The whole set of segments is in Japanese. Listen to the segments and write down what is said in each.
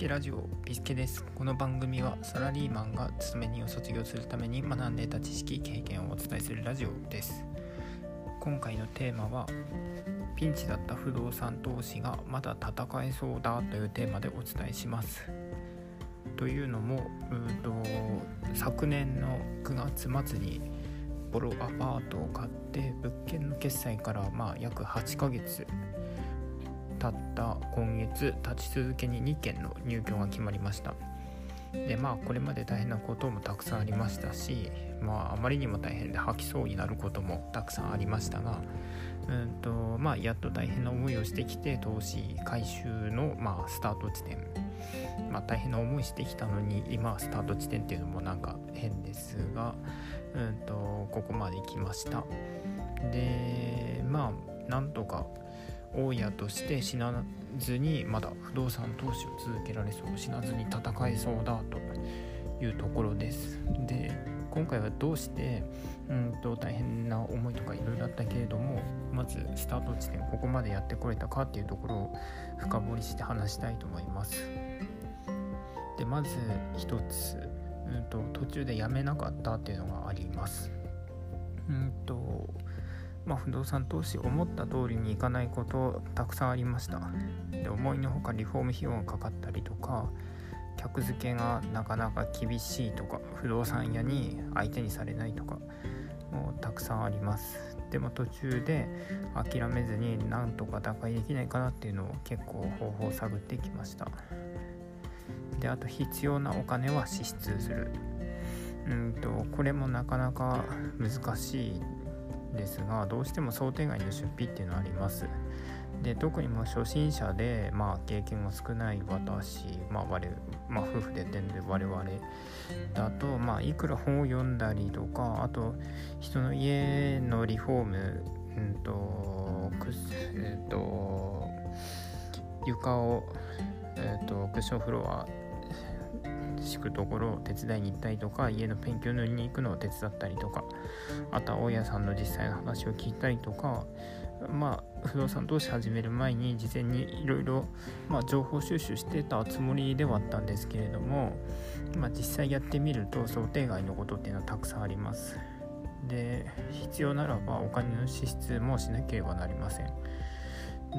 ケラジオピスケです。この番組はサラリーマンが勤め人を卒業するために学んでいた知識経験をお伝えするラジオです。今回のテーマはピンチだった不動産投資がまだ戦えそうだというテーマでお伝えします。というのもうと昨年の9月末にボロアパートを買って物件の決済からまあ約8ヶ月経った今月立ち続けに2件の入居が決まりました。でまあこれまで大変なこともたくさんありましたしまああまりにも大変で吐きそうになることもたくさんありましたがうんとまあやっと大変な思いをしてきて投資回収のまあスタート地点まあ大変な思いしてきたのに今スタート地点っていうのもなんか変ですがうんとここまで来ました。でまあなんとか大家として死なずにまだ不動産投資を続けられそう死なずに戦えそうだというところです。で今回はどうしてうんと大変な思いとかいろいろあったけれどもまずスタート地点ここまでやってこれたかっていうところを深掘りして話したいと思います。でまず一つ、うんと、途中でやめなかったっていうのがあります。うんとまあ、不動産投資思った通りにいかないことたくさんありました。で思いのほかリフォーム費用がかかったりとか客付けがなかなか厳しいとか不動産屋に相手にされないとかもうたくさんあります。でも途中で諦めずになんとか打開できないかなっていうのを結構方法を探ってきました。であと必要なお金は支出する。うんとこれもなかなか難しいですがどうしても想定外の出費っていうのはあります。で特にも初心者で、まあ、経験が少ない私、まあ我まあ、夫婦でてんで我々だと、まあ、いくら本を読んだりとかあと人の家のリフォーム、うんとくえーと、床を、えーとクッションフロア敷くところを手伝いに行ったりとか家のペンキを塗りに行くのを手伝ったりとかあとは大家さんの実際の話を聞いたりとかまあ不動産投資始める前に事前にいろいろ情報収集してたつもりではあったんですけれども、まあ、実際やってみると想定外のことっていうのはたくさんあります。で必要ならばお金の支出もしなければなりません。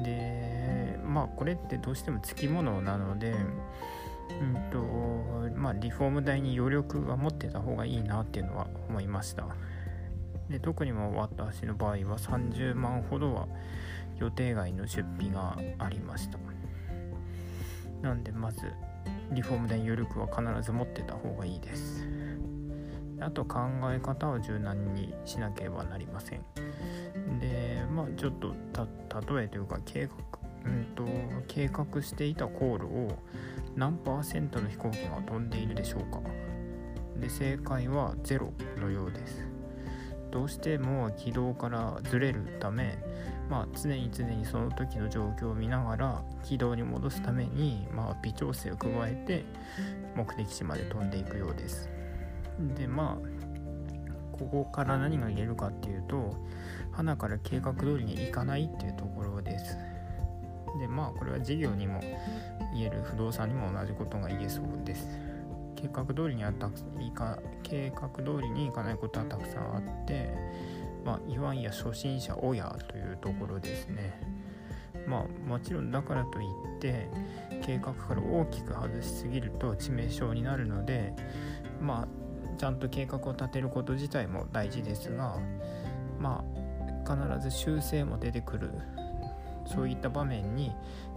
でまあこれってどうしてもつきものなのでリフォーム代に余力が持ってた方がいいなっていうのは思いました。で特にも私の場合は30万ほどは予定外の出費がありました。なんでまずリフォーム代に余力は必ず持ってた方がいいです。あと考え方を柔軟にしなければなりません。でまあちょっと例えというか計画うんと計画していた航路を何パーセントの飛行機が飛んでいるでしょうか？で正解は0のようです。どうしても軌道からずれるため、まあ、常に常にその時の状況を見ながら軌道に戻すために、まあ、微調整を加えて目的地まで飛んでいくようです。でまあここから何が言えるかっていうと花から計画通りにいかないっていうところです。でまあこれは事業にも言える不動産にも同じことが言えそうです。計画通りにはたくいか計画通りにいかないことはたくさんあってまあいわんや初心者親というところですね。まあもちろんだからといって計画から大きく外しすぎると致命傷になるのでまあちゃんと計画を立てること自体も大事ですがまあ必ず修正も出てくるそういった場面に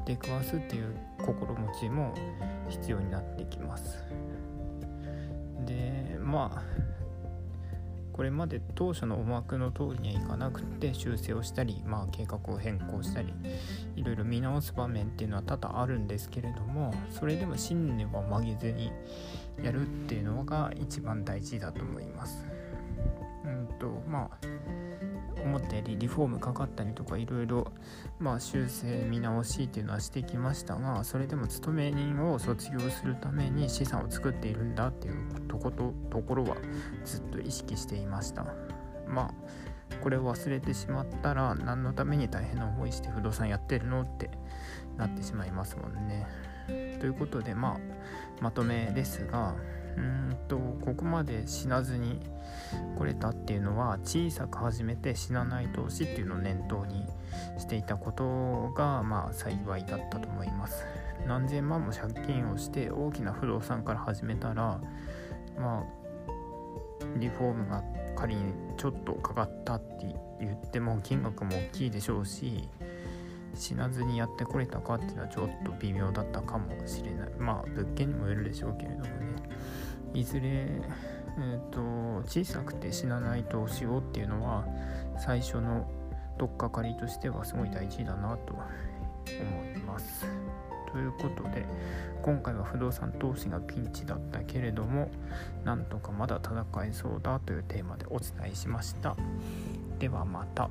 出くわすっていう心持ちも必要になってきますでまあこれまで当初の思惑の通りにはいかなくて修正をしたり、まあ、計画を変更したりいろいろ見直す場面っていうのは多々あるんですけれどもそれでも信念は曲げずにやるっていうのが一番大事だと思います。うんとまあたりリフォームかかったりとかいろいろ修正見直しっていうのはしてきましたがそれでも勤め人を卒業するために資産を作っているんだっていうとことところはずっと意識していました。まあこれを忘れてしまったら何のために大変な思いして不動産やってるのってなってしまいますもんね。ということでまあまとめですがうんとここまで死なずに来れたっていうのは小さく始めて死なない投資っていうのを念頭にしていたことがまあ幸いだったと思います。何千万も借金をして大きな不動産から始めたらまあリフォームが仮にちょっとかかったって言っても金額も大きいでしょうし死なずにやってこれたかっていうのはちょっと微妙だったかもしれない。まあ物件にもよるでしょうけれどもね。いずれ、えーと、小さくて死なない投資をっていうのは最初の取っかかりとしてはすごい大事だなと思います。ということで今回は不動産投資がピンチだったけれどもなんとかまだ戦えそうだというテーマでお伝えしました。ではまた。